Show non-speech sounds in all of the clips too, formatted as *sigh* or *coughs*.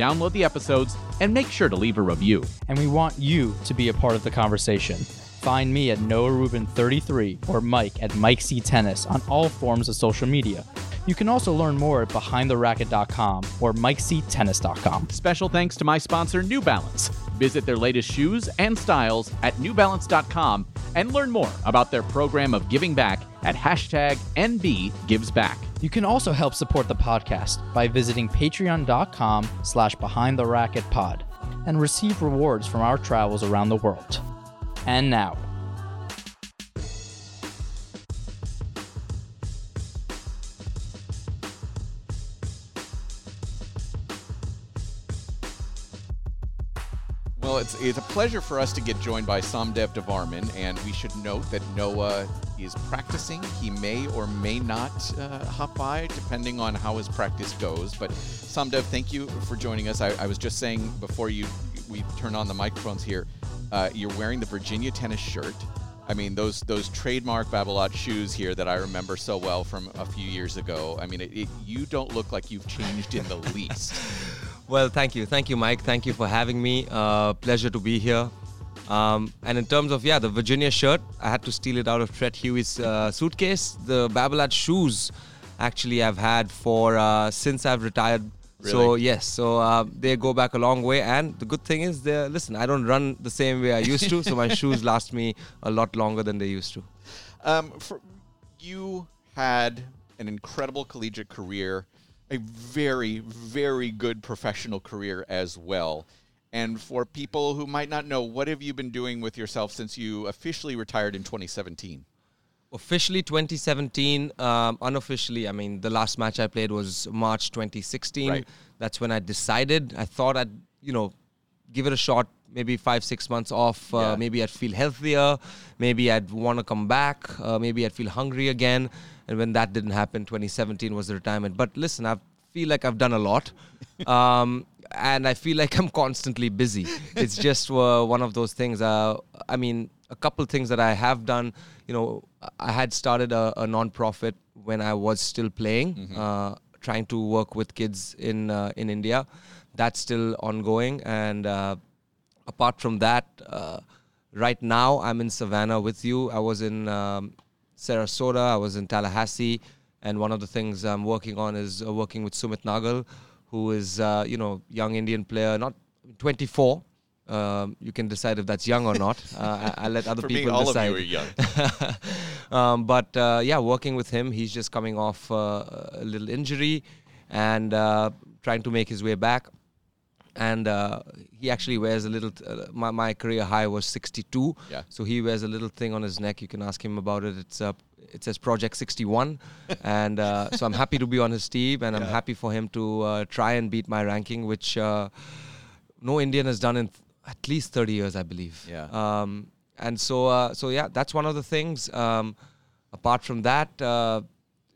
Download the episodes and make sure to leave a review. And we want you to be a part of the conversation. Find me at Noah Rubin 33 or Mike at Mike C Tennis on all forms of social media. You can also learn more at behindtheracket.com or mikectennis.com. Special thanks to my sponsor, New Balance. Visit their latest shoes and styles at newbalance.com and learn more about their program of giving back at hashtag NBGivesBack. You can also help support the podcast by visiting patreon.com slash behindtheracketpod and receive rewards from our travels around the world. And now, Well, it's, it's a pleasure for us to get joined by Somdev Devvarman, and we should note that Noah is practicing. He may or may not uh, hop by, depending on how his practice goes. But Somdev, thank you for joining us. I, I was just saying before you we turn on the microphones here, uh, you're wearing the Virginia tennis shirt. I mean, those those trademark Babolat shoes here that I remember so well from a few years ago. I mean, it, it, you don't look like you've changed in the *laughs* least. Well, thank you. Thank you, Mike. Thank you for having me. Uh, pleasure to be here. Um, and in terms of, yeah, the Virginia shirt, I had to steal it out of Treat Huey's uh, suitcase. The Babolat shoes, actually, I've had for uh, since I've retired. Really? So, yes, so uh, they go back a long way. And the good thing is, they're, listen, I don't run the same way I used to, so my *laughs* shoes last me a lot longer than they used to. Um, for, you had an incredible collegiate career, a very, very good professional career as well. And for people who might not know, what have you been doing with yourself since you officially retired in 2017? Officially 2017, um, unofficially, I mean, the last match I played was March 2016. Right. That's when I decided. I thought I'd, you know, give it a shot, maybe five, six months off. Uh, Yeah. Maybe I'd feel healthier. Maybe I'd want to come back. Uh, maybe I'd feel hungry again. And when that didn't happen, 2017 was the retirement. But listen, I feel like I've done a lot. *laughs* Um, and I feel like *laughs* I'm constantly busy. It's just uh, one of those things. Uh, I mean, a couple things that I have done. You know, I had started a, a non-profit when I was still playing, uh, trying to work with kids in uh, in India. That's still ongoing. And uh, apart from that, uh, right now I'm in Savannah with you. I was in um, Sarasota. I was in Tallahassee. And one of the things I'm working on is uh, working with Sumit Nagal, who is, uh, you know, young Indian player, not 24. Um, you can decide if that's young or not. *laughs* Uh, I, I'll let other For me, people all decide. of you are young. *laughs* um, but uh, yeah, working with him, he's just coming off uh, a little injury and uh, trying to make his way back. And uh, he actually wears a little. T- uh, my, my career high was 62. Yeah. So he wears a little thing on his neck. You can ask him about it. It's it says Project 61, *laughs* and uh, so I'm happy to be on his team, and I'm happy for him to uh, try and beat my ranking, which uh, no Indian has done in th- at least 30 years, I believe. Yeah. Um, and so, uh, so yeah, that's one of the things. Um, apart from that, uh,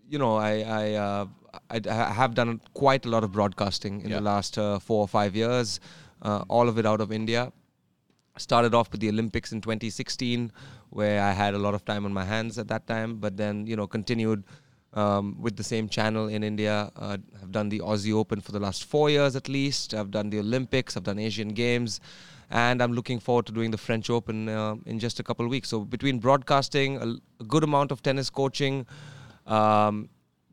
you know, I I, uh, I I have done quite a lot of broadcasting in Yeah. the last uh, four or five years. Uh, all of it out of India. Started off with the Olympics in 2016, where I had a lot of time on my hands at that time. But then you know continued um, with the same channel in India. Uh, I've done the Aussie Open for the last four years at least. I've done the Olympics. I've done Asian Games. And I'm looking forward to doing the French Open uh, in just a couple of weeks. So between broadcasting, a, a good amount of tennis coaching, um,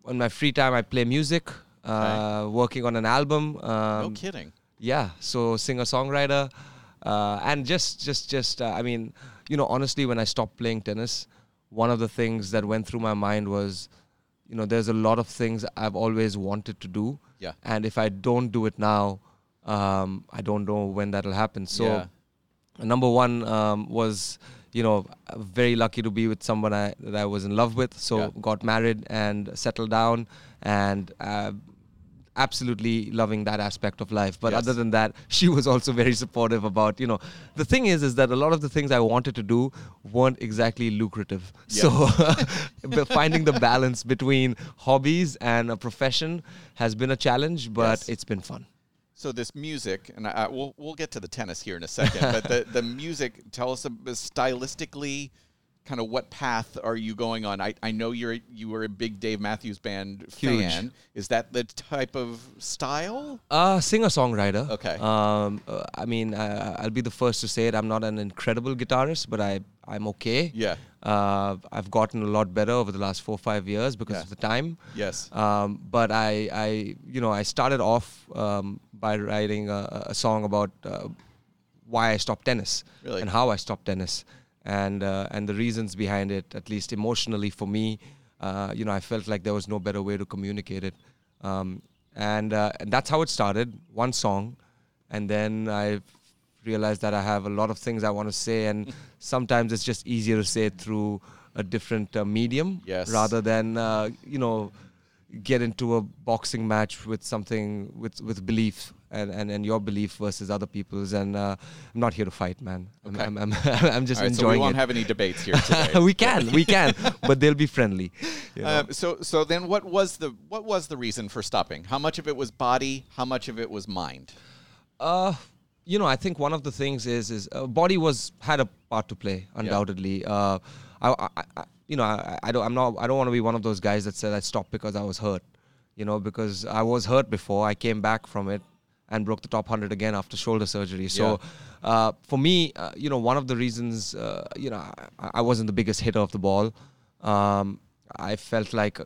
on my free time I play music, uh, working on an album. Um, no kidding. yeah so singer songwriter uh, and just just just uh, i mean you know honestly when i stopped playing tennis one of the things that went through my mind was you know there's a lot of things i've always wanted to do Yeah. and if i don't do it now um, i don't know when that'll happen so Yeah. number one um, was you know very lucky to be with someone I, that i was in love with so Yeah. got married and settled down and uh, absolutely loving that aspect of life but Yes. other than that *laughs* she was also very supportive about you know the thing is is that a lot of the things i wanted to do weren't exactly lucrative Yeah. so *laughs* finding the balance between hobbies and a profession has been a challenge but Yes. it's been fun So this music, and I, I, we'll we'll get to the tennis here in a second, but the the music. Tell us a, stylistically, kind of what path are you going on? I, I know you're you were a big Dave Matthews Band Huge. fan. Is that the type of style? Uh, singer songwriter. Okay. Um, uh, I mean, uh, I'll be the first to say it. I'm not an incredible guitarist, but I I'm okay. Yeah. Uh, I've gotten a lot better over the last four or five years because Yeah. of the time. Yes. Um, but I, I, you know, I started off um, by writing a, a song about uh, why I stopped tennis Really? and how I stopped tennis, and uh, and the reasons behind it. At least emotionally for me, uh, you know, I felt like there was no better way to communicate it, um, and uh, and that's how it started. One song, and then I realized that I have a lot of things I want to say, and *laughs* sometimes it's just easier to say it through a different uh, medium Yes. rather than uh, you know get into a boxing match with something with with belief and, and, and your belief versus other people's and uh, I'm not here to fight man I'm, Okay. I'm, I'm, *laughs* I'm just right, so we enjoying won't it have any debates here today. *laughs* we can we can but they'll be friendly you know? Um, so so then what was the what was the reason for stopping? How much of it was body? How much of it was mind? Uh, you know, I think one of the things is is uh, body was had a part to play undoubtedly. Uh, I, I, I, you know, I, I don't, I'm not, I don't want to be one of those guys that said I stopped because I was hurt. You know, because I was hurt before. I came back from it and broke the top hundred again after shoulder surgery. So, uh, for me, uh, you know, one of the reasons, uh, you know, I, I wasn't the biggest hitter of the ball. Um, I felt like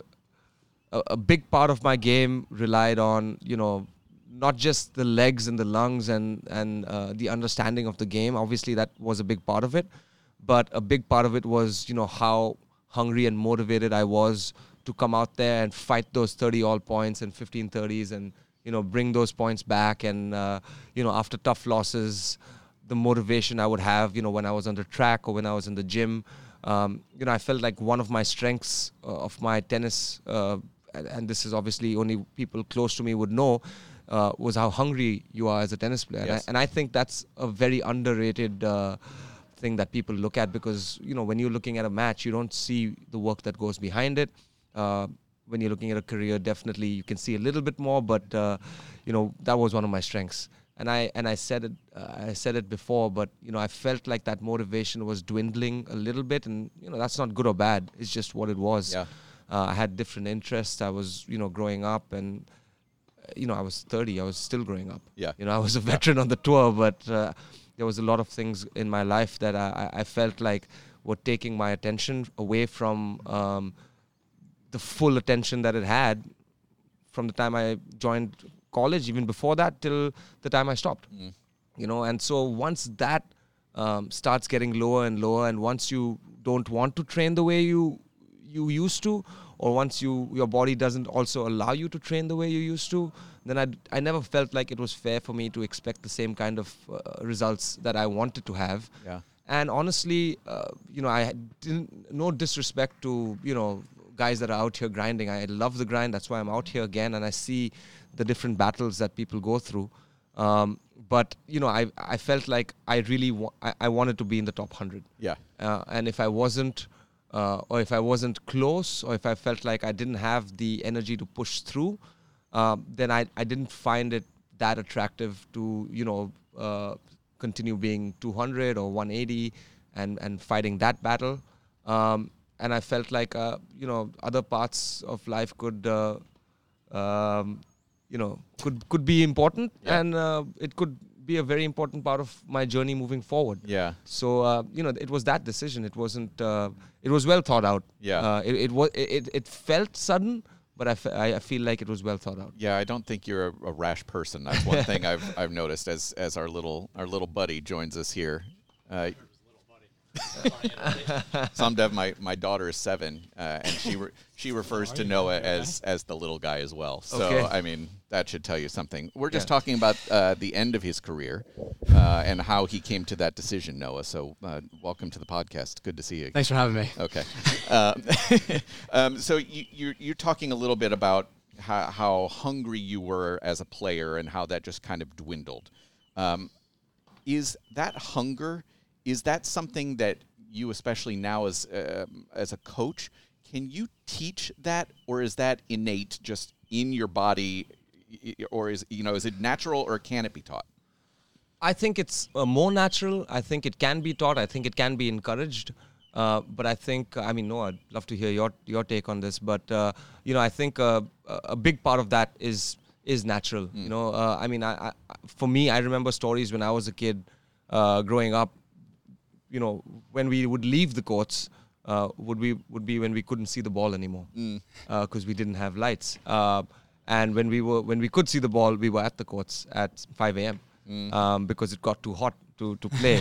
a, a big part of my game relied on you know not just the legs and the lungs and and uh, the understanding of the game obviously that was a big part of it but a big part of it was you know how hungry and motivated I was to come out there and fight those 30 all points and 15 30s and you know bring those points back and uh, you know after tough losses the motivation I would have you know when I was on the track or when I was in the gym um, you know I felt like one of my strengths uh, of my tennis uh, and, this is obviously only people close to me would know uh, was how hungry you are as a tennis player. And, I, and I think that's a very underrated uh, thing that people look at because you know when you're looking at a match you don't see the work that goes behind it. Uh, when you're looking at a career definitely you can see a little bit more but uh, you know that was one of my strengths. And I and I said it uh, I said it before but you know I felt like that motivation was dwindling a little bit and you know that's not good or bad. It's just what it was. Yeah. uh, I had different interests. I was you know growing up and uh, you know I was 30 I was still growing up. Yeah. you know I was a veteran on the tour but uh, there was a lot of things in my life that I, I I felt like were taking my attention away from um, the full attention that it had from the time I joined college, even before that, till the time I stopped. You know, and so once that um, starts getting lower and lower, and once you don't want to train the way you you used to, or once you your body doesn't also allow you to train the way you used to, then I I never felt like it was fair for me to expect the same kind of uh, results that I wanted to have. Yeah. And honestly, uh, you know, I didn't no disrespect to you know guys that are out here grinding. I love the grind. That's why I'm out here again, and I see the different battles that people go through. Um, but you know, I I felt like I really wa- I, I wanted to be in the top hundred. Yeah. Uh, and if I wasn't, uh, or if I wasn't close, or if I felt like I didn't have the energy to push through, um, then I, I didn't find it that attractive to you know uh, continue being 200 or 180 and and fighting that battle. Um, and I felt like uh, you know other parts of life could uh, um, you know could could be important, Yeah. and uh, it could be a very important part of my journey moving forward. Yeah. So uh, you know, it was that decision. It wasn't. Uh, it was well thought out. Yeah. Uh, it it was. It, it felt sudden, but I, I I feel like it was well thought out. Yeah, I don't think you're a, a rash person. That's one thing I've I've noticed as as our little our little buddy joins us here. Uh, Somdev, my, my daughter is seven, uh, and she re- she refers to Noah as as the little guy as well. So Okay. I mean that should tell you something. We're just Yeah. talking about uh, the end of his career uh, and how he came to that decision, Noah. So uh, welcome to the podcast. Good to see you. Thanks for having me. Okay. Um, *laughs* um, so you, you're, you're talking a little bit about how, how hungry you were as a player and how that just kind of dwindled. Um, is that hunger? Is that something that you, especially now as um as a coach, can you teach that, or is that innate, just in your body, or is you know is it natural, or can it be taught? I think it's uh, more natural. I think it can be taught. I think it can be encouraged. Uh, but I think, I mean, no, I'd love to hear your your take on this. But uh, you know, I think uh, a a big part of that is is natural. You know, uh, I mean, I, I, for me, I remember stories when I was a kid, uh, growing up. You know, when we would leave the courts, uh, would we would be when we couldn't see the ball anymore because we didn't have lights. Uh, and when we were when we could see the ball, we were at the courts at 5 a.m. Um, because it got too hot to to play.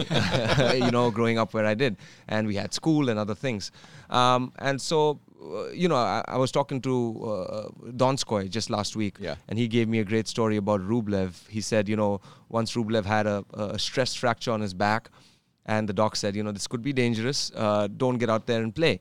*laughs* you know, growing up where I did, and we had school and other things. Um, and so, uh, you know, I, I was talking to uh, Donskoy just last week, Yeah. and he gave me a great story about Rublev. He said, you know, once Rublev had a, a stress fracture on his back, and the doc said, you know, this could be dangerous. Uh, don't get out there and play.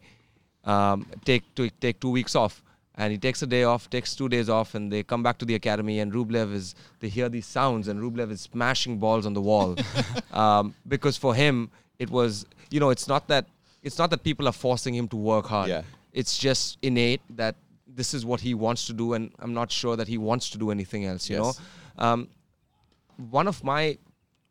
Um, take two, take two weeks off. And he takes a day off, takes two days off, and they come back to the academy. And Rublev is, they hear these sounds, and Rublev is smashing balls on the wall, *laughs* um, because for him it was, you know, it's not that it's not that people are forcing him to work hard. Yeah. It's just innate that this is what he wants to do, and I'm not sure that he wants to do anything else. You Yes. know, um, one of my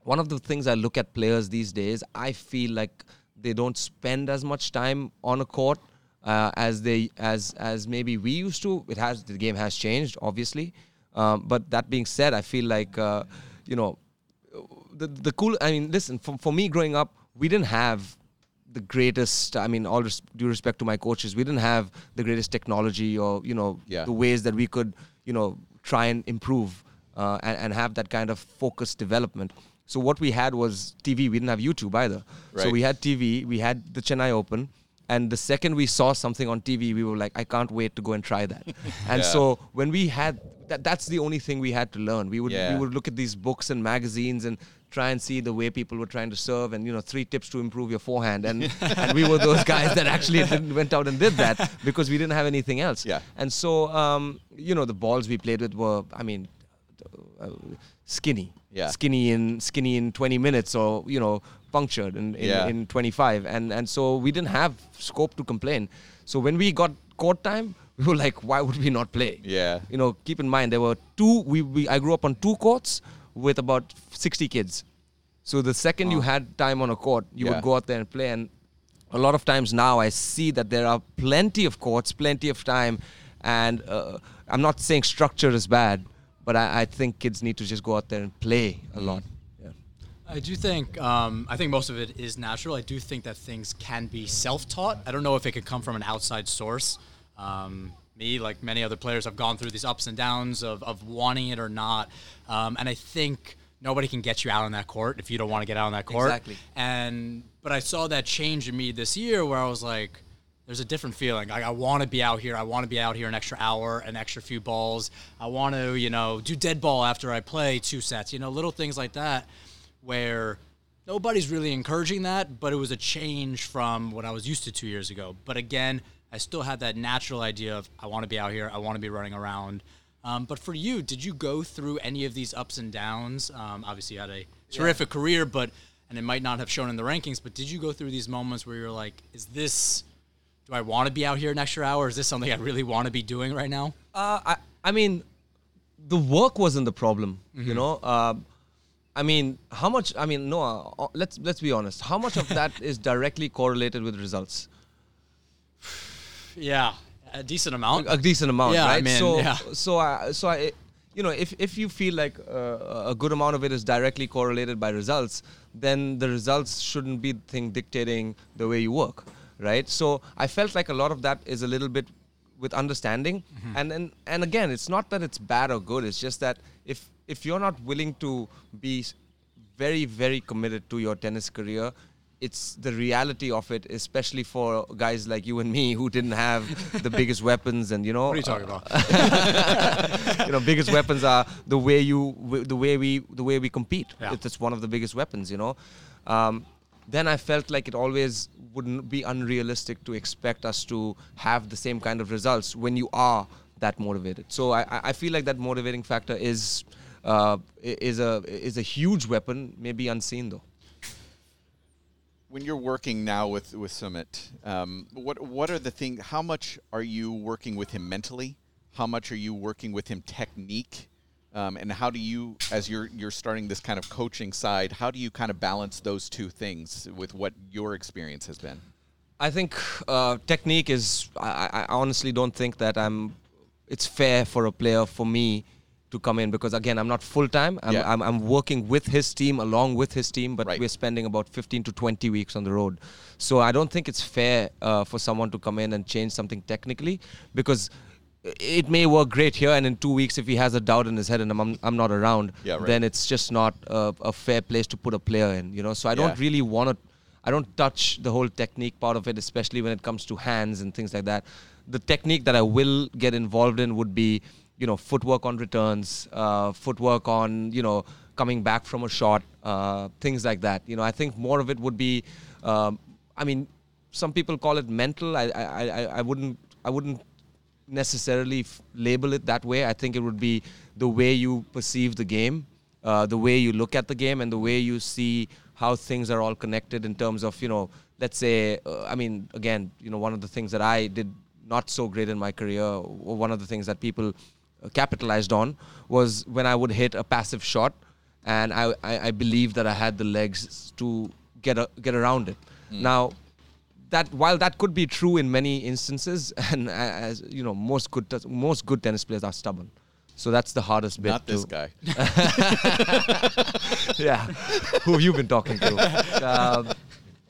one of the things I look at players these days, I feel like they don't spend as much time on a court uh, as they as as maybe we used to. It has the game has changed, obviously. Um, but that being said, I feel like uh, you know the the cool. I mean, listen, for for me growing up, we didn't have the greatest. I mean, all res- due respect to my coaches, we didn't have the greatest technology or you know Yeah. the ways that we could you know try and improve uh, and, and have that kind of focused development. So what we had was TV. We didn't have YouTube either. So we had TV. We had the Chennai Open. And the second we saw something on TV, we were like, I can't wait to go and try that. *laughs* and Yeah. so when we had that, that's the only thing we had to learn. We would Yeah. we would look at these books and magazines and try and see the way people were trying to serve and you know three tips to improve your forehand and *laughs* and we were those guys that actually didn't, went out and did that because we didn't have anything else. Yeah. And so um, you know the balls we played with were I mean uh, skinny. Yeah. Skinny in skinny in 20 minutes or you know punctured in in, Yeah. in 25 and and so we didn't have scope to complain. So when we got court time *laughs* we were like why would we not play? Yeah. You know keep in mind there were two we, we I grew up on two courts with about 60 kids. So the second you had time on a court you Yeah. would go out there and play and a lot of times now I see that there are plenty of courts, plenty of time, and uh, I'm not saying structure is bad, but I, I think kids need to just go out there and play a lot. Yeah. I do think um, I think most of it is natural. I do think that things can be self-taught. I don't know if it could come from an outside source. Um, me, like many other players, have gone through these ups and downs of, of wanting it or not, um, and I think nobody can get you out on that court if you don't want to get out on that court. Exactly. And but I saw that change in me this year where I was like, there's a different feeling. Like I want to be out here. I want to be out here an extra hour, an extra few balls. I want to, you know, do dead ball after I play two sets. You know, little things like that, where nobody's really encouraging that. But it was a change from what I was used to two years ago. But again, I still had that natural idea of I want to be out here. I want to be running around. Um, but for you, did you go through any of these ups and downs? Um, obviously, you had a terrific career, but and it might not have shown in the rankings. But did you go through these moments where you're like, is this do I want to be out here an extra hour? Is this something I really want to be doing right now? Uh, I, I mean, the work wasn't the problem, you know. Um I mean, how much? I mean, Noah. uh, Let's let's be honest. How much of that is directly correlated with results? *sighs* Yeah, a decent amount. a decent amount, Yeah, I right? mean, so, yeah. so, I, so I, you know, if if you feel like uh, a good amount of it is directly correlated by results, then the results shouldn't be the thing dictating the way you work, right? So I felt like a lot of that is a little bit with understanding, Mm-hmm. and and and again, it's not that it's bad or good. It's just that if if you're not willing to be very very committed to your tennis career it's the reality of it, especially for guys like you and me who didn't have the *laughs* biggest weapons and you know. what are you talking about? *laughs* you know, biggest weapons are the way you, w- the way we, the way we compete. Yeah. It's one of the biggest weapons, you know. Um, then I felt like it always wouldn't be unrealistic to expect us to have the same kind of results when you are that motivated. So I, I feel like that motivating factor is uh, is a is a huge weapon, maybe unseen though. when you're working now with with Sumit, um, what what are the things? How much are you working with him mentally? How much are you working with him technique? Um, and how do you, as you're you're starting this kind of coaching side, how do you kind of balance those two things with what your experience has been? I think uh, technique is. I, I honestly don't think that I'm. It's fair for a player for me to come in because again I'm not full time. I'm, Yeah. I'm I'm working with his team along with his team, but Right. we're spending about 15 to 20 weeks on the road. So I don't think it's fair uh, for someone to come in and change something technically because. It may work great here, and in two weeks, if he has a doubt in his head and I'm, I'm not around, Yeah, right. then it's just not a, a fair place to put a player in. You know, so I don't Yeah. really want to I don't touch the whole technique part of it, especially when it comes to hands and things like that. The technique that I will get involved in would be, you know, footwork on returns, uh, footwork on, you know, coming back from a shot, uh, things like that. You know, I think more of it would be, um, I mean, some people call it mental. I, I, I, I wouldn't, I wouldn't necessarily f- label it that way. I think it would be the way you perceive the game, uh, the way you look at the game, and the way you see how things are all connected in terms of, you know, let's say, uh, I mean, again, you know, one of the things that I did not so great in my career, or one of the things that people uh, capitalized on was when I would hit a passive shot, and I, I, I believed that I had the legs to get a, get around it. Now, that while that could be true in many instances, *laughs* and uh, as you know, most good most good tennis players are stubborn. So that's the hardest bit. Not this guy. *laughs* yeah, who have you been talking to? um,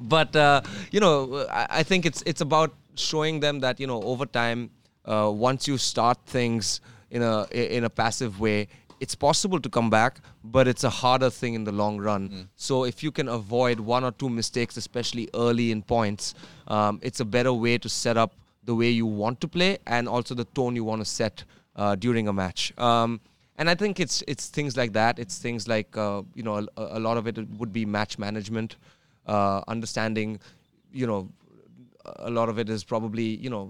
but uh, you know, I, I think it's it's about showing them that you know over time, uh, once you start things in a in a passive way, it's possible to come back, but it's a harder thing in the long run. So if you can avoid one or two mistakes, especially early in points, um, it's a better way to set up the way you want to play and also the tone you want to set uh, during a match. Um, and I think it's it's things like that. It's things like uh, you know a, a lot of it would be match management, uh, understanding, you know, a lot of it is probably you know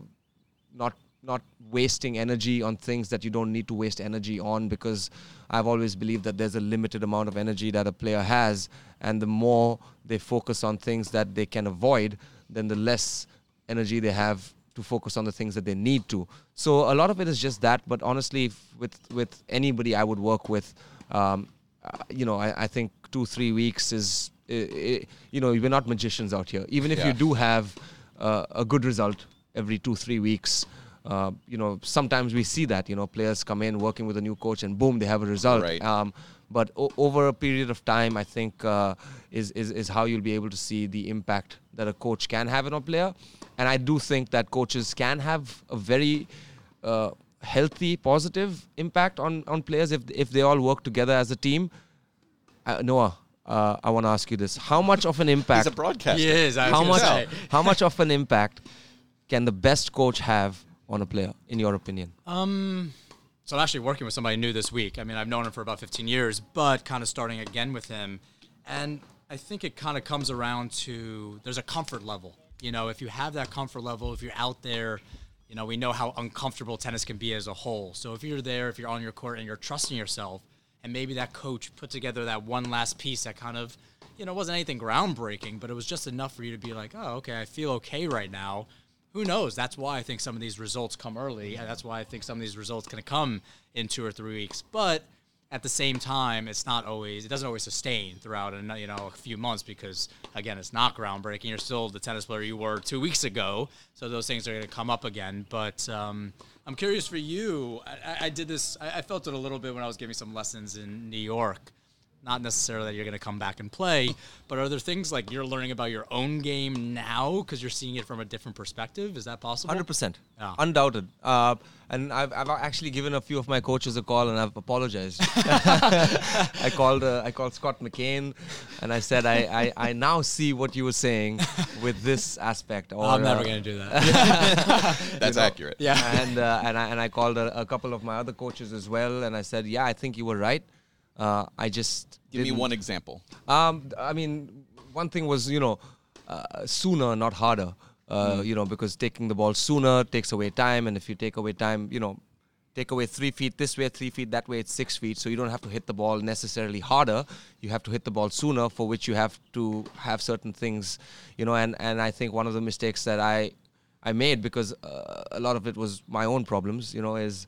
not not wasting energy on things that you don't need to waste energy on because I've always believed that there's a limited amount of energy that a player has. And the more they focus on things that they can avoid then the less energy they have to focus on the things that they need to. So a lot of it is just that. But honestly with with anybody I would work with um, uh, you know I, I think two three weeks is you know we're not magicians out here. Even if Yeah. you do have uh, a good result every two three weeks uh, you know sometimes we see that you know players come in working with a new coach and boom they have a result Right. um, but o- over a period of time i think uh, is, is is how you'll be able to see the impact that a coach can have on a player and i do think that coaches can have a very uh, healthy positive impact on on players if if they all work together as a team uh, noah uh, I want to ask you this: How much of an impact? He's a broadcaster. He is. I how much say. *laughs* how much of an impact can the best coach have on a player in your opinion Um, so I'm actually working with somebody new this week. I mean, I've known him for about 15 years, but kind of starting again with him. And I think it kind of comes around to there's a comfort level. You know, if you have that comfort level, if you're out there, you know, we know how uncomfortable tennis can be as a whole. So if you're there, if you're on your court and you're trusting yourself, and maybe that coach put together that one last piece that kind of, you know, wasn't anything groundbreaking, but it was just enough for you to be like, oh, okay, I feel okay right now who knows? That's why I think some of these results come early, and that's why I think some of these results can come in two or three weeks. But at the same time, it's not always it doesn't always sustain throughout a you know a few months because again, it's not groundbreaking. You're still the tennis player you were two weeks ago, so those things are going to come up again. But um, I'm curious for you. I, I did this. I, I felt it a little bit when I was giving some lessons in New York not necessarily that you're going to come back and play, but are there things like you're learning about your own game now because you're seeing it from a different perspective? Is that possible? Hundred percent, Yeah. undoubted. Uh, and I've, I've actually given a few of my coaches a call and I've apologized. *laughs* I called uh, I called Scott McCain, and I said I, I, I now see what you were saying with this aspect. Or, I'm never uh, going to do that. *laughs* *laughs* That's accurate. yeah. and uh, and I and I called a, a couple of my other coaches as well, and I said, yeah, I think you were right. Uh, I just Give me didn't- one example. Um, I mean, one thing was you know uh, sooner, not harder. Uh, You know, because taking the ball sooner takes away time, and if you take away time, you know, take away three feet this way, three feet that way, it's six feet. So you don't have to hit the ball necessarily harder. You have to hit the ball sooner, for which you have to have certain things, you know. And and I think one of the mistakes that I I made because uh, a lot of it was my own problems, you know, is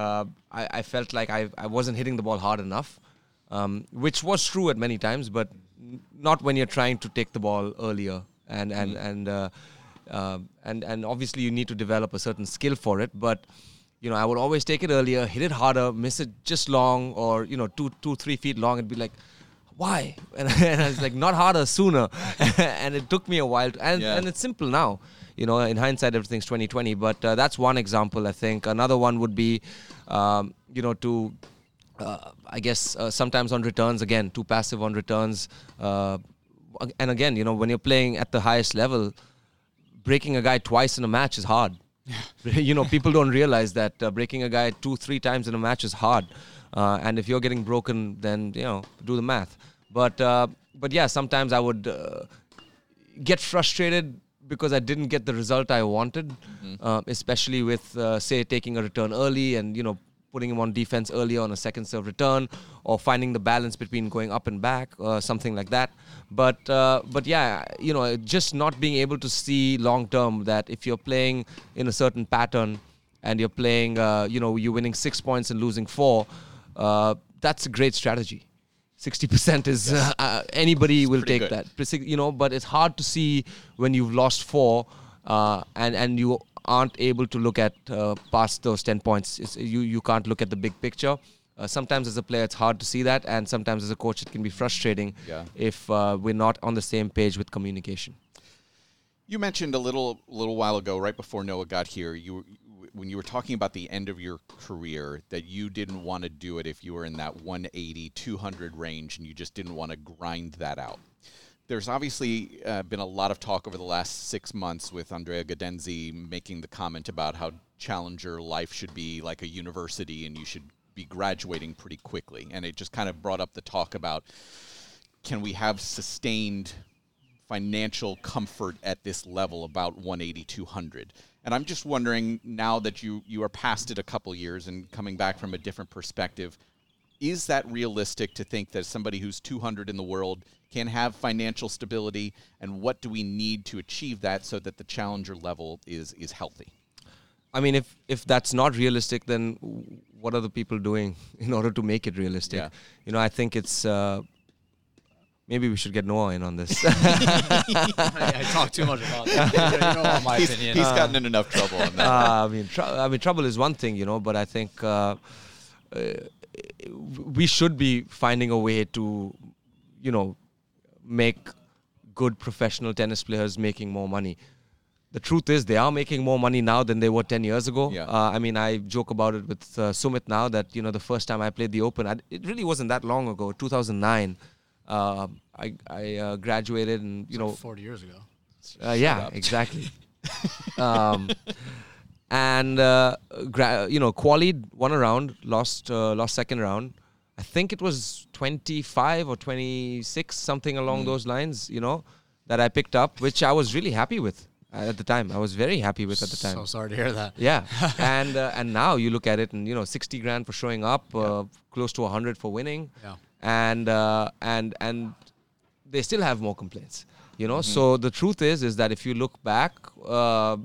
uh, I, I felt like I, I wasn't hitting the ball hard enough, um, which was true at many times, but not when you're trying to take the ball earlier. And and and uh, uh, and and obviously you need to develop a certain skill for it, but you know I would always take it earlier, hit it harder, miss it just long, or you know two two three feet long, and be like. Why? *laughs* And, and I was like, not harder, sooner. *laughs* and it took me a while. To, and, Yeah. and it's simple now. You know, in hindsight, everything's 2020. But uh, that's one example, I think. Another one would be, um, you know, to, uh, I guess, uh, sometimes on returns, again, too passive on returns. Uh, and again, you know, when you're playing at the highest level, breaking a guy twice in a match is hard. *laughs* you know, people don't realize that uh, breaking a guy two, three times in a match is hard. Uh, and if you're getting broken, then you know, do the math. But uh, but yeah, sometimes I would uh, get frustrated because I didn't get the result I wanted, uh, especially with uh, say taking a return early and you know putting him on defense early on a second serve return or finding the balance between going up and back, or something like that. But uh, but yeah, you know, just not being able to see long term that if you're playing in a certain pattern and you're playing, uh, you know, you're winning six points and losing four, uh, that's a great strategy. 60% is uh, uh, anybody will take good. that you know but it's hard to see when you've lost four uh, and and you aren't able to look at uh, past those 10 points it's, you you can't look at the big picture uh, sometimes as a player it's hard to see that and sometimes as a coach it can be frustrating Yeah. if uh, we're not on the same page with communication You mentioned a little little while ago, right before Noah got here, you when you were talking about the end of your career, that you didn't want to do it if you were in that 180, 200 range, and you just didn't want to grind that out. There's obviously uh, been a lot of talk over the last six months with Andrea Gaudenzi making the comment about how challenger life should be like a university and you should be graduating pretty quickly. And it just kind of brought up the talk about can we have sustained financial comfort at this level about 180 200 and i'm just wondering now that you you are past it a couple years and coming back from a different perspective is that realistic to think that somebody who's 200 in the world can have financial stability and what do we need to achieve that so that the challenger level is is healthy I mean, if if that's not realistic, then what are the people doing *laughs* in order to make it realistic? Yeah. You know, I think it's uh, maybe we should get Noah in on this. *laughs* I, I talk too much about that. You know, my he's, opinion. he's gotten in enough trouble on that *laughs* uh, I mean, tr- I mean, trouble is one thing, you know, but I think uh, uh, we should be finding a way to, you know, make good professional tennis players making more money. The truth is, they are making more money now than they were 10 years ago. Yeah. Uh, I mean, I joke about it with uh, Sumit now that, you know, the first time I played the Open, I, it really wasn't that long ago, 2009. Uh, I, I uh, graduated and, you know, 40 years ago. uh, yeah, exactly. *laughs* um, and uh, gra- you know, qualied one round, lost uh, lost second round. I think it was 25 or 26, something along those lines. You know, that I picked up, which I was really happy with at the time. I was very happy with at the time. So sorry to hear that. Yeah, *laughs* and uh, and now you look at it, and you know, 60 grand for showing up, uh, close to 100 for winning, Yeah. and uh, and and they still have more complaints. You know, so the truth is, is that if you look back, uh,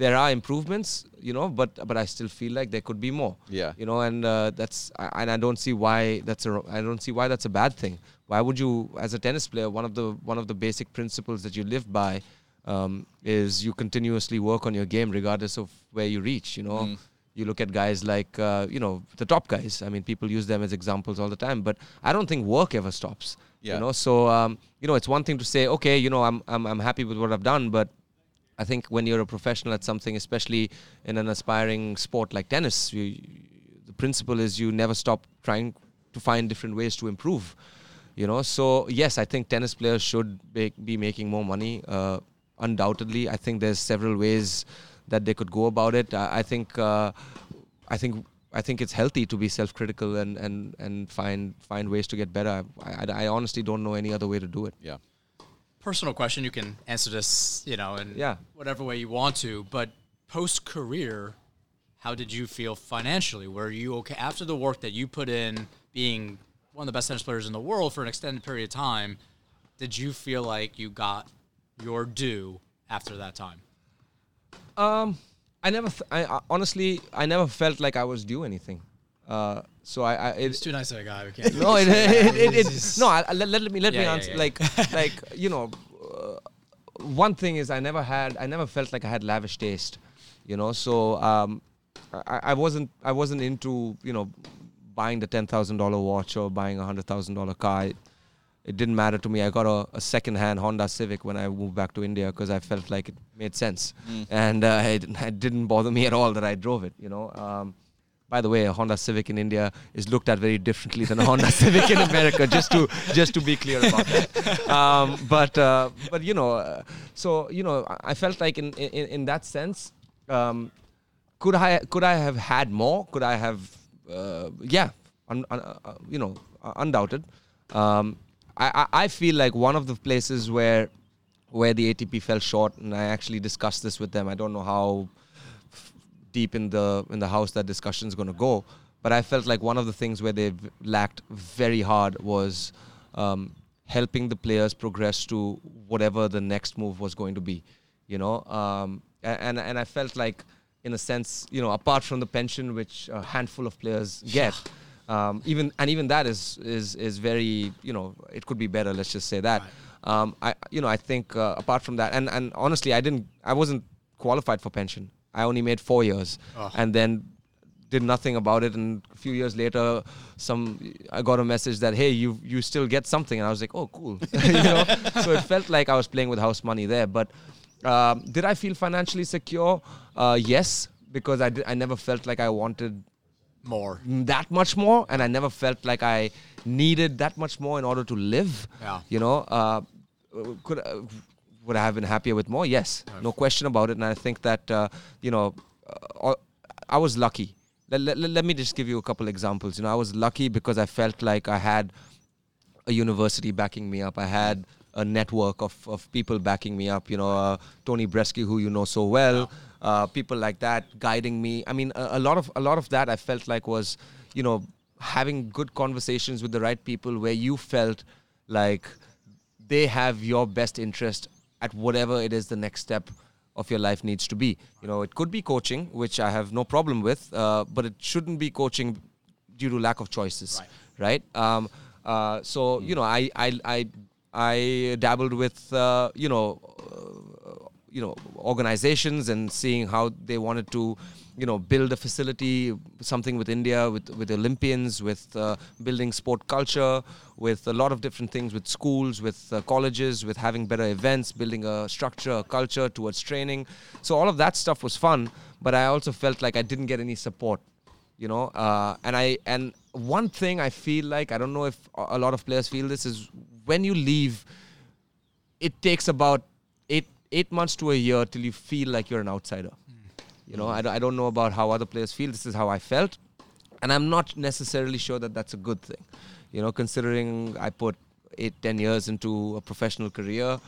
there are improvements, you know, but but I still feel like there could be more. Yeah. You know, and uh, that's I, and I don't see why that's a I don't see why that's a bad thing. Why would you, as a tennis player, one of the one of the basic principles that you live by um, is you continuously work on your game regardless of where you reach. You know. Mm. You look at guys like uh, you know the top guys. I mean, people use them as examples all the time, but I don't think work ever stops. Yeah. You know, so um, you know, it's one thing to say, okay, you know, I'm I'm I'm happy with what I've done, but I think when you're a professional at something, especially in an aspiring sport like tennis, you, the principle is you never stop trying to find different ways to improve. You know, so yes, I think tennis players should be, be making more money. Uh, undoubtedly, I think there's several ways that they could go about it. I, I think, uh, I think. I think it's healthy to be self-critical and, and, and find find ways to get better. I, I, I honestly don't know any other way to do it. Yeah. Personal question. You can answer this, you know, in Yeah. whatever way you want to. But post career, how did you feel financially? Were you okay after the work that you put in, being one of the best tennis players in the world for an extended period of time? Did you feel like you got your due after that time? Um, I never, th- I, I honestly, I never felt like I was due anything. Uh, so I, I it, It's too nice of a guy. We can't. no, *laughs* it, it, it, it, no. I, let, let me let Yeah, me yeah, answer. yeah. Like, *laughs* like you know, uh, one thing is I never had, I never felt like I had lavish taste. You know, so um, I, I wasn't, I wasn't into you know, buying the ten thousand dollar watch or buying a hundred thousand dollar car. It, it didn't matter to me. I got a, a second-hand Honda Civic when I moved back to India because I felt like it made sense, and uh, it, it didn't bother me at all that I drove it. You know. Um, by the way, a Honda Civic in India is looked at very differently than a Honda *laughs* Civic in America. Just to just to be clear about that. Um, but uh, but you know, uh, so you know, I- felt like in in, in that sense, um, could I could I have had more? Could I have? Uh, yeah, un, un, uh, you know, uh, undoubted. Um, I, I I feel like one of the places where where the ATP fell short, and I actually discussed this with them. I don't know how deep in the in the house that discussion is going to go. But I felt like one of the things where they've lacked very hard was um, helping the players progress to whatever the next move was going to be. You know, um, and and I felt like, in a sense, you know, apart from the pension which a handful of players get. Um, even and even that is is is very you know it could be better let's just say that um, I you know I think uh, apart from that and and honestly I didn't I wasn't qualified for pension I only made four years. And then did nothing about it. And a few years later some I got a message that hey you you still get something. And I was like oh cool. *laughs* You know? So it felt like I was playing with house money there. But um, did I feel financially secure? Uh, yes because I did, I never felt like I wanted More. that much more. And I never felt like I needed that much more in order to live. Yeah. you know uh, could uh, would I have been happier with more yes no question about it and I think that uh, you know uh, I was lucky let, let, let me just give you a couple examples you know I was lucky because I felt like I had a university backing me up. I had a network of, of people backing me up. You know, uh, Tony Bresky, who you know so well, uh, people like that guiding me. I mean, a, a lot of a lot of that I felt like was, you know, having good conversations with the right people where you felt like they have your best interest at whatever it is the next step of your life needs to be. You know, it could be coaching, which I have no problem with, uh, but it shouldn't be coaching due to lack of choices, right? Um, uh, so you know, I I I, I dabbled with uh, you know. Uh, you know organizations and seeing how they wanted to you know build a facility something with india with with olympians with uh, building sport culture with a lot of different things with schools with uh, colleges with having better events building a structure a culture towards training so all of that stuff was fun but i also felt like i didn't get any support you know uh, and i and one thing i feel like i don't know if a lot of players feel this is when you leave it takes about eight eight months to a year till you feel like you're an outsider. You know, I, don't- I don't know about how other players feel. This is how I felt, and I'm not necessarily sure that that's a good thing. You know, considering I put eight ten years into a professional career,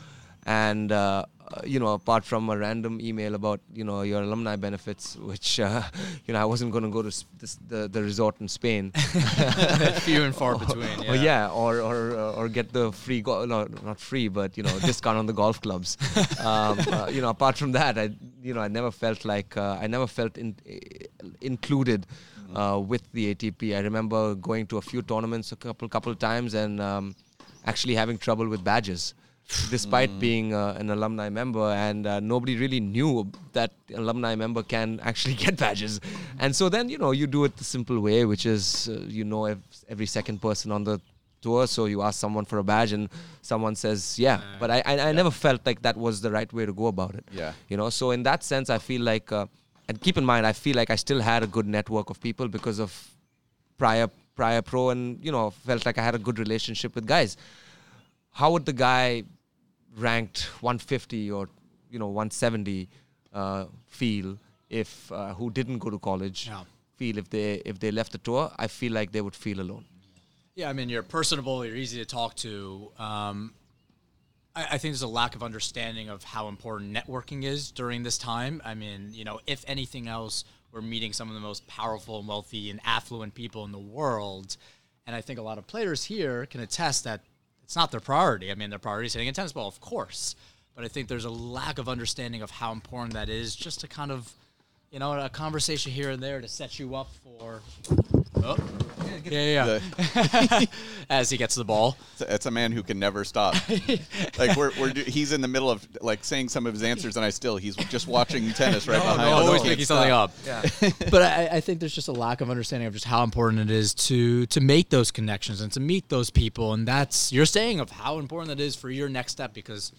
and uh, uh, you know, apart from a random email about you know your alumni benefits, which *laughs* uh, you know I wasn't going to go to sp- this, the the resort in Spain. *laughs* Few and far *laughs* between. Yeah. Or yeah, or or uh, or get the free go- no, not free, but you know discount on the golf clubs. Um, uh, you know, apart from that, I you know I never felt like uh, I never felt in, included uh, with the ATP. I remember going to a few tournaments a couple couple times and um, actually having trouble with badges. Despite being uh, an alumni member, and uh, nobody really knew that alumni member can *laughs* actually get badges, and so then you know you do it the simple way, which is uh, you know ev- every second person on the tour. So you ask someone for a badge, and someone says, "Yeah." But I, I, I never felt like that was the right way to go about it. Yeah. You know. So in that sense, I feel like, uh, and keep in mind, I feel like I still had a good network of people because of prior prior pro, and you know, felt like I had a good relationship with guys. How would the guy ranked 150 or you know 170 uh, feel if uh, who didn't go to college Yeah. feel if they if they left the tour? I feel like they would feel alone. Yeah, I mean, you're personable. You're easy to talk to. Um, I, I think there's a lack of understanding of how important networking is during this time. I mean, you know, if anything else, we're meeting some of the most powerful and wealthy and affluent people in the world, and I think a lot of players here can attest that it's not their priority. I mean, their priority is hitting a tennis ball, of course, but I think there's a lack of understanding of how important that is, just to kind of, you know, a conversation here and there to set you up for. Oh. Yeah, yeah. yeah. *laughs* As he gets the ball. It's a, it's a man who can never stop. *laughs* like we're, we're he's in the middle of like saying some of his answers, and I still he's just watching tennis right behind. us. always making something up. *laughs* but I, I think there's just a lack of understanding of just how important it is to to make those connections and to meet those people, and that's you're saying of how important that is for your next step because.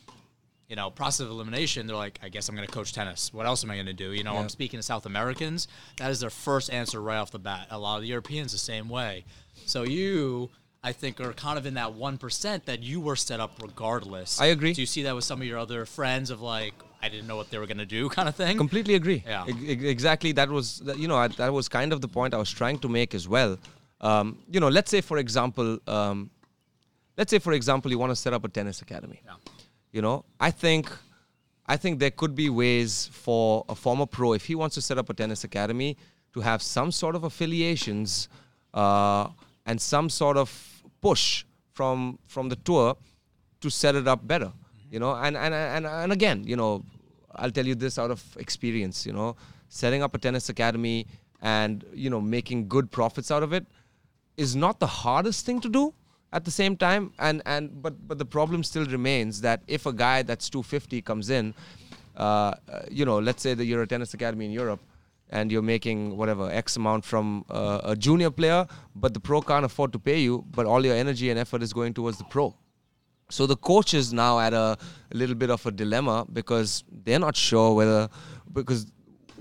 You know, process of elimination, they're like, I guess I'm going to coach tennis. What else am I going to do? You know, I'm speaking to South Americans. That is their first answer right off the bat. A lot of the Europeans, the same way. So you, I think, are kind of in that 1% that you were set up regardless. I agree. Do you see that with some of your other friends of like, I didn't know what they were going to do *laughs* kind of thing? Completely agree. Yeah. Ex- ex- exactly. That was you know I- that was kind of the point I was trying to make as well. Um, you know, let's say for example, um, let's say for example, you want to set up a tennis academy. Yeah. You know, I think I think there could be ways for a former pro if he wants to set up a tennis academy to have some sort of affiliations uh, and some sort of push from from the tour to set it up better. You know, and and and and again, you know, I'll tell you this out of experience. You know, setting up a tennis academy and you know making good profits out of it is not the hardest thing to do at the same time and and but but the problem still remains that if a guy that's 250 comes in uh, uh, you know let's say that you're a tennis academy in Europe and you're making whatever x amount from uh, a junior player but the pro can't afford to pay you but all your energy and effort is going towards the pro. So the coach is now at a, a little bit of a dilemma because they're not sure whether because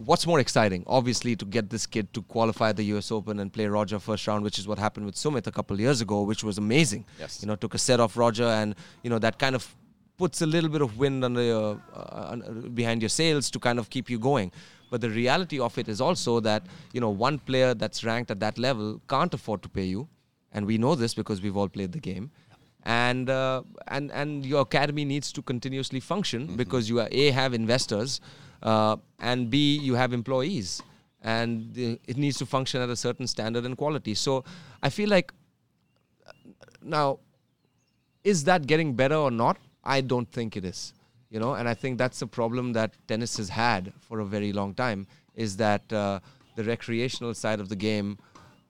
what's more exciting? Obviously to get this kid to qualify the US Open and play Roger first round which is what happened with Sumit a couple of years ago which was amazing. Yes. you know took a set off Roger and you know that kind of puts a little bit of wind under your uh, behind your sails to kind of keep you going. But the reality of it is also that you know one player that's ranked at that level can't afford to pay you. And we know this because we've all played the game. And uh, and and your academy needs to continuously function because you are a have investors uh, and b you have employees. And it needs to function at a certain standard and quality. So i feel like uh, now is that getting better or not? I don't think it is you know? And i think that's a problem that tennis has had for a very long time is that uh, the recreational side of the game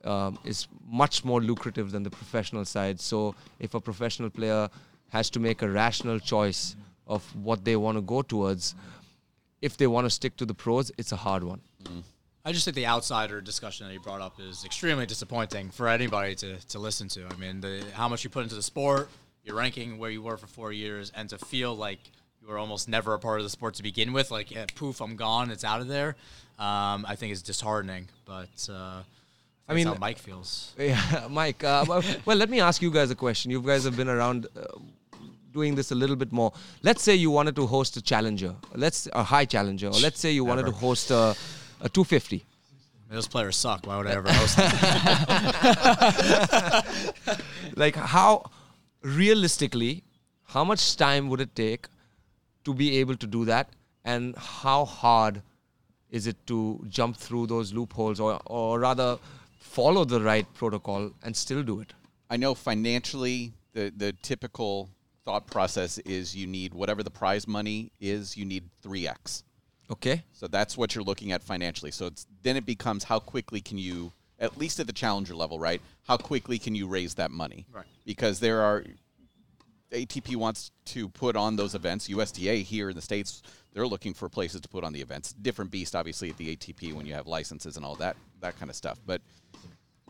um, is much more lucrative than the professional side. So if a professional player has to make a rational choice of what they want to go towards if they want to stick to the pros it's a hard one I just think the outsider discussion that you brought up is extremely disappointing for anybody to, to listen to. I mean, the, how much you put into the sport, your ranking where you were for four years, and to feel like you were almost never a part of the sport to begin with, like yeah, poof, I'm gone, it's out of there. Um, I think is disheartening. But uh, I mean- how Mike feels. *laughs* Yeah, Mike. Uh, well, well, let me ask you guys a question. You guys have been around uh, doing this a little bit more. Let's say you wanted to host a challenger, let's a high challenger, or let's say you wanted to host a, a 250. Those players suck. Why would I ever host them? *laughs* Like how realistically, how much time would it take to be able to do that, and how hard is it to jump through those loopholes, or or rather follow the right protocol and still do it? I know financially, the the typical thought process is you need whatever the prize money is, you need three x. Okay. So that's what you're looking at financially. So it's then it becomes how quickly can you, at least at the challenger level, right? How quickly can you raise that money? Right. Because there are ATP wants to put on those events. USTA here in the states, they're looking for places to put on the events. Different beast, obviously, at the ATP when you have licenses and all that that kind of stuff. But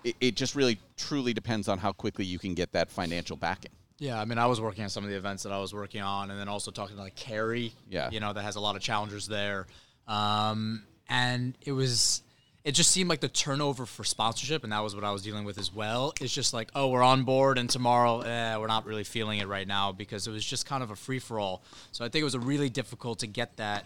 it, it just really truly depends on how quickly you can get that financial backing. Yeah, I mean, I was working on some of the events that I was working on, and then also talking to like Cary, Yeah. you know, that has a lot of challengers there, um, and it was, it just seemed like the turnover for sponsorship, and that was what I was dealing with as well. It's just like, oh, we're on board, and tomorrow, eh, we're not really feeling it right now because it was just kind of a free for all. So I think it was really difficult to get that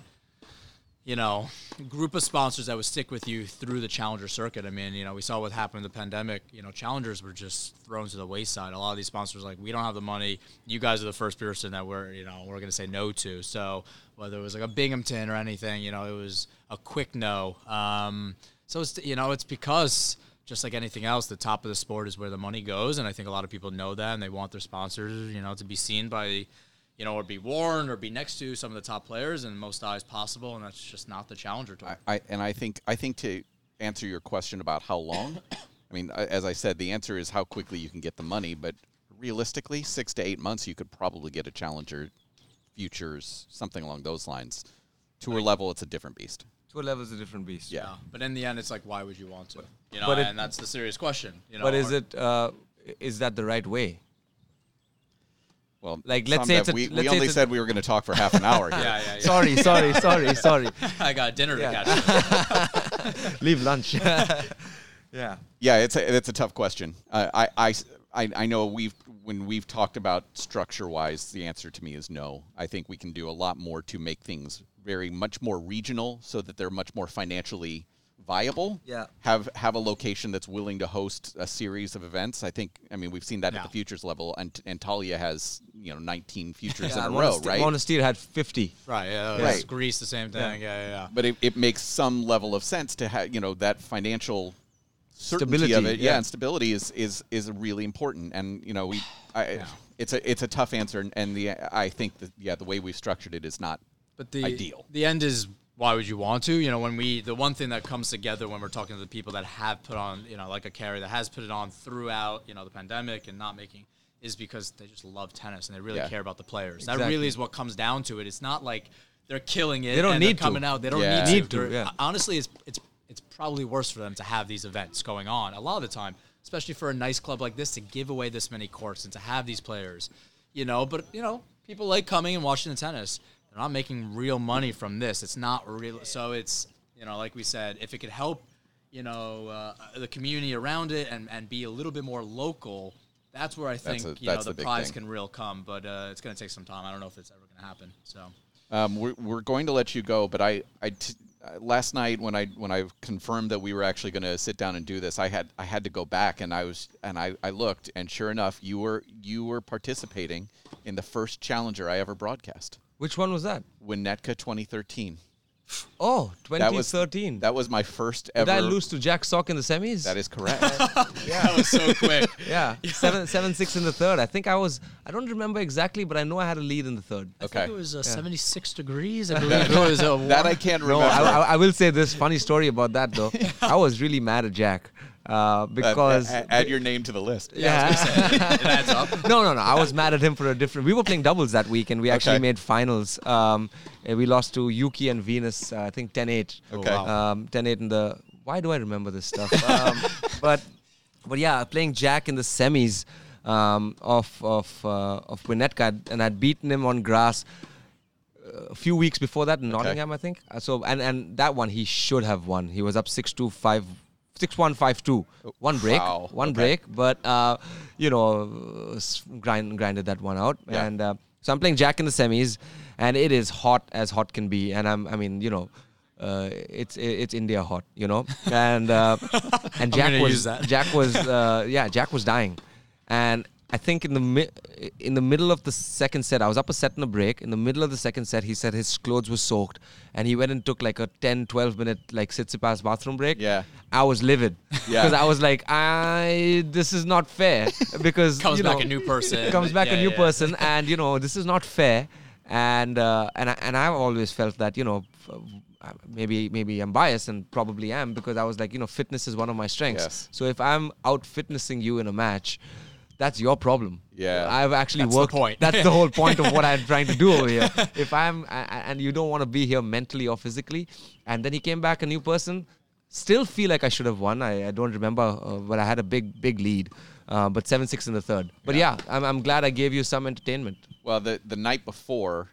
you know, group of sponsors that would stick with you through the challenger circuit. I mean, you know, we saw what happened in the pandemic. You know, challengers were just thrown to the wayside. A lot of these sponsors like, we don't have the money. You guys are the first person that we're, you know, we're going to say no to. So whether it was like a Binghamton or anything, you know, it was a quick no. Um, so it's, you know, it's because just like anything else, the top of the sport is where the money goes, and I think a lot of people know that, and they want their sponsors, you know, to be seen by you know, or be worn or be next to some of the top players in most eyes possible, and that's just not the challenger tour. I, I and I think I think to answer your question about how long, *coughs* I mean, as I said, the answer is how quickly you can get the money, but realistically, six to eight months, you could probably get a challenger, futures, something along those lines. Tour level, it's a different beast. Tour level is a different beast. Yeah. Yeah, but in the end, it's like, why would you want to? You know, But it- and that's the serious question. You know, But is or- it uh, is that the right way? Well, Like, let's say it's a- we, let's we say only it's a- said we were going to talk for half an hour. *laughs* Here. Yeah, yeah, yeah. Sorry, sorry, sorry, *laughs* sorry. I got dinner Yeah. to catch. *laughs* Leave lunch. yeah. Yeah, it's a it's a tough question. Uh, I, I I I know we've when we've talked about structure wise, the answer to me is no. I think we can do a lot more to make things very much more regional, so that they're much more financially viable. Yeah. Have have a location that's willing to host a series of events. I think. I mean, we've seen that Yeah. at the futures level, and and Talia has you know 19 futures yeah in a row, Monastir, right? Monastir had 50. right, yeah, Right. Greece, the same thing. Yeah, yeah, yeah. but it, it makes some level of sense to have you know that financial certainty Stability, of it yeah, yeah. and stability is is is really important and you know we I, *sighs* it's a it's a tough answer and, and the i think that yeah the way we've structured it is not But the Ideal. The end is why would you want to? You know, when we the one thing that comes together when we're talking to the people that have put on, you know, like a Cary that has put it on throughout, you know, the pandemic and not making is because they just love tennis and they really Yeah. care about the players. That really is what comes down to it. It's not like they're killing it. They don't and they're need to. coming out. They don't Yeah. need, Need to. to, yeah. Honestly, it's it's it's probably worse for them to have these events going on a lot of the time, especially for a nice club like this to give away this many courts and to have these players. You know, but you know, people like coming and watching the tennis. They're not making real money from this. It's not real. So it's you know, like we said, if it could help, you know, uh, the community around it and and be a little bit more local. That's where I think a- you know the, the prize thing. can real come, but uh, it's going to take some time. I don't know if it's ever going to happen. So um, we're, we're going to let you go but i i t- uh, last night when i when i confirmed that we were actually going to sit down and do this i had i had to go back and i was and i i looked and sure enough you were you were participating in the first challenger i ever broadcast Which one was that? winnetka 2013 Oh, That was 2013. That was my first ever. Did. I lose to Jack Sock in the semis? That is correct. *laughs* Yeah. That was so quick. *laughs* Yeah, seven, seven, six in the third. I think I was. I don't remember exactly, but I know I had a lead in the third. I Okay. think it was uh, 76 degrees. I *laughs* believe it was. Uh, that I can't No, remember. I, I, I will say this funny story about that though. I was really mad at Jack uh, Uh, because a- add your name to the list. yeah. *laughs* it adds up. no, no, no. I was mad at him for a different. We were playing doubles that week, and we actually Okay. made finals. Um, and we lost to Yuki and Venus. Uh, I think 10-8. Okay. wow. Um, 10-8 in the. Why do I remember this stuff? um, *laughs* but, but yeah, playing Jack in the semis um, of of uh, of Winnetka, and I'd beaten him on grass. uh, A few weeks before that in Nottingham, I think. Uh, So and and that one he should have won. He was up six two five. 6-1, break, Wow. one Okay. break, but uh, you know, grind, grinded that one out. Yeah. And uh, so I'm playing Jack in the semis, and it is hot as hot can be. And I'm, I mean, you know, uh, it's it's India hot, you know. And uh, *laughs* and Jack was. Jack was uh, yeah, Jack was dying, and I think in the mi- in the middle of the second set, I was up a set and a break. In the middle of the second set, he said his clothes were soaked, and he went and took like a 10, 12 minute like Tsitsipas bathroom break. Yeah. I was livid Yeah. because I was like, I this is not fair *laughs* because Comes you back know, a new person. *laughs* comes back Yeah, a new yeah. person, and you know this is not fair. And uh, and I, and I've always felt that you know uh, maybe maybe I'm biased and probably am because I was like you know fitness is one of my strengths. Yes. So if I'm out fitnessing you in a match, that's your problem. Yeah. I've actually That's the worked. point. That's the whole point of what I'm *laughs* trying to do over here. If I'm a- a- and you don't want to be here mentally or physically, and then he came back a new person. Still feel like I should have won. I, I don't remember, uh, but I had a big big lead. Uh, but seven six in the third. But yeah, I'm, I'm glad I gave you some entertainment. Well, the the night before,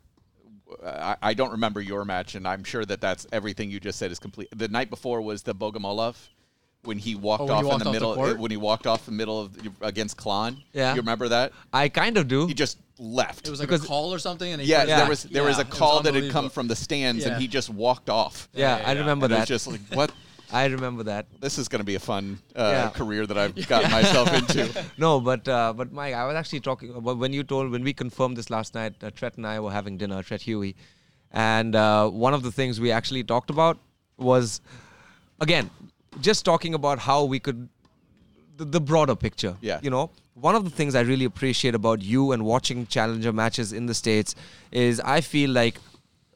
I, I don't remember your match, and I'm sure that that's everything you just said is complete. The night before was the Bogomolov when he walked Oh, when off he in the off the middle. court? when he walked off the middle of against Klahn. Yeah. you remember that? I kind of do. He just left. It was like Because- a call or something, and he yeah, pressed there was there was a it call that had come from the stands, Yeah. and he just walked off. yeah, yeah, I yeah. remember And it was that. just like what. *laughs* I remember that. This is going to be a fun uh, Yeah. career that I've *laughs* gotten myself into. *laughs* No, but uh, but Mike, I was actually talking about when you told when we confirmed this last night. Uh, Treat and I were having dinner. Treat Huey, and uh, one of the things we actually talked about was, again, just talking about how we could the, the broader picture. Yeah. You know, one of the things I really appreciate about you and watching challenger matches in the states is I feel like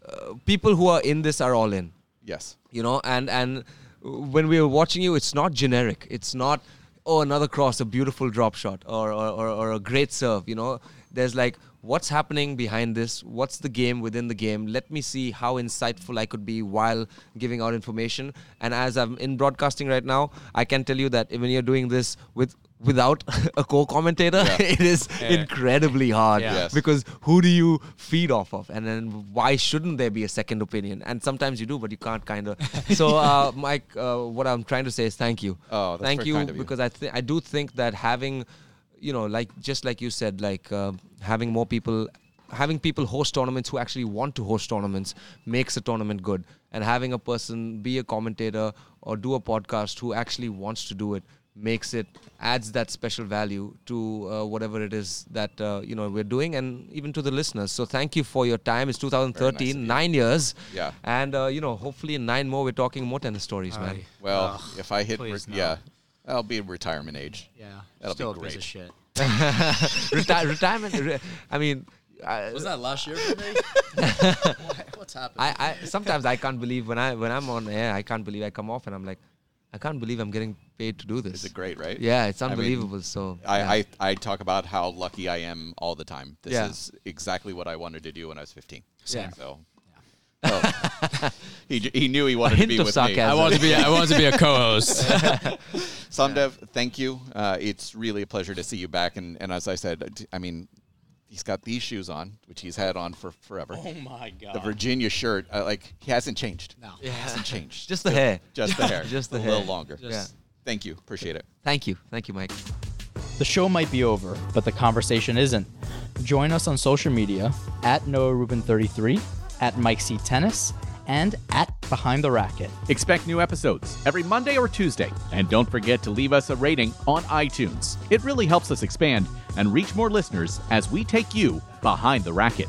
uh, people who are in this are all in Yes. you know and and when we are watching you it's not generic it's not oh another cross a beautiful drop shot or or, or, or a great serve you know there's like what's happening behind this what's the game within the game let me see how insightful i could be while giving out information and as i'm in broadcasting right now i can tell you that when you're doing this with without *laughs* a co-commentator Yeah. *laughs* it is incredibly hard Yeah. Yes. because who do you feed off of and then why shouldn't there be a second opinion and sometimes you do but you can't kind of *laughs* so uh, mike uh, what i'm trying to say is thank you Oh, that's thank you kind of you. because i th- i do think that having you know like just like you said like uh, having more people having people host tournaments who actually want to host tournaments makes a tournament good. And having a person be a commentator or do a podcast who actually wants to do it makes it adds that special value to uh, whatever it is that uh, you know we're doing and even to the listeners. So thank you for your time. It's Very nice 2013 nine years. Yeah. and uh, you know hopefully in nine more we're talking more tennis stories man. Well, Ugh, if I hit, re- no. yeah, I'll be retirement age. Yeah, That'll still be a piece great. of shit. *laughs* Reti- retirement re- i mean I, Was that last year for me? What- What's happening? I, I sometimes I can't believe when I when I'm on air I can't believe I come off and I'm like I can't believe I'm getting paid to do this. Is it great, right? Yeah, it's I mean, unbelievable. so I, yeah. I, I talk about how lucky I am all the time. This Yeah. is exactly what I wanted to do when I was 15. Same. So, oh. *laughs* he, he knew he wanted to hint be of with sarcasm. I wanted to be. I wanted to be a co-host. *laughs* *laughs* Somdev, thank you. Uh, it's really a pleasure to see you back. And, and as I said, I mean, he's got these shoes on, which he's had on for forever. oh my god. the Virginia shirt, uh, like he hasn't changed. No. He hasn't changed. Just the hair. Just the hair. Just the hair. a hair. little longer. Just- Thank you. Appreciate it. Thank you, thank you, Mike. The show might be over, but the conversation isn't. Join us on social media at Noah Rubin 33, at Mike C Tennis, and at Behind the Racket. Expect new episodes every Monday or Tuesday. And don't forget to leave us a rating on iTunes. It really helps us expand and reach more listeners as we take you behind the racket.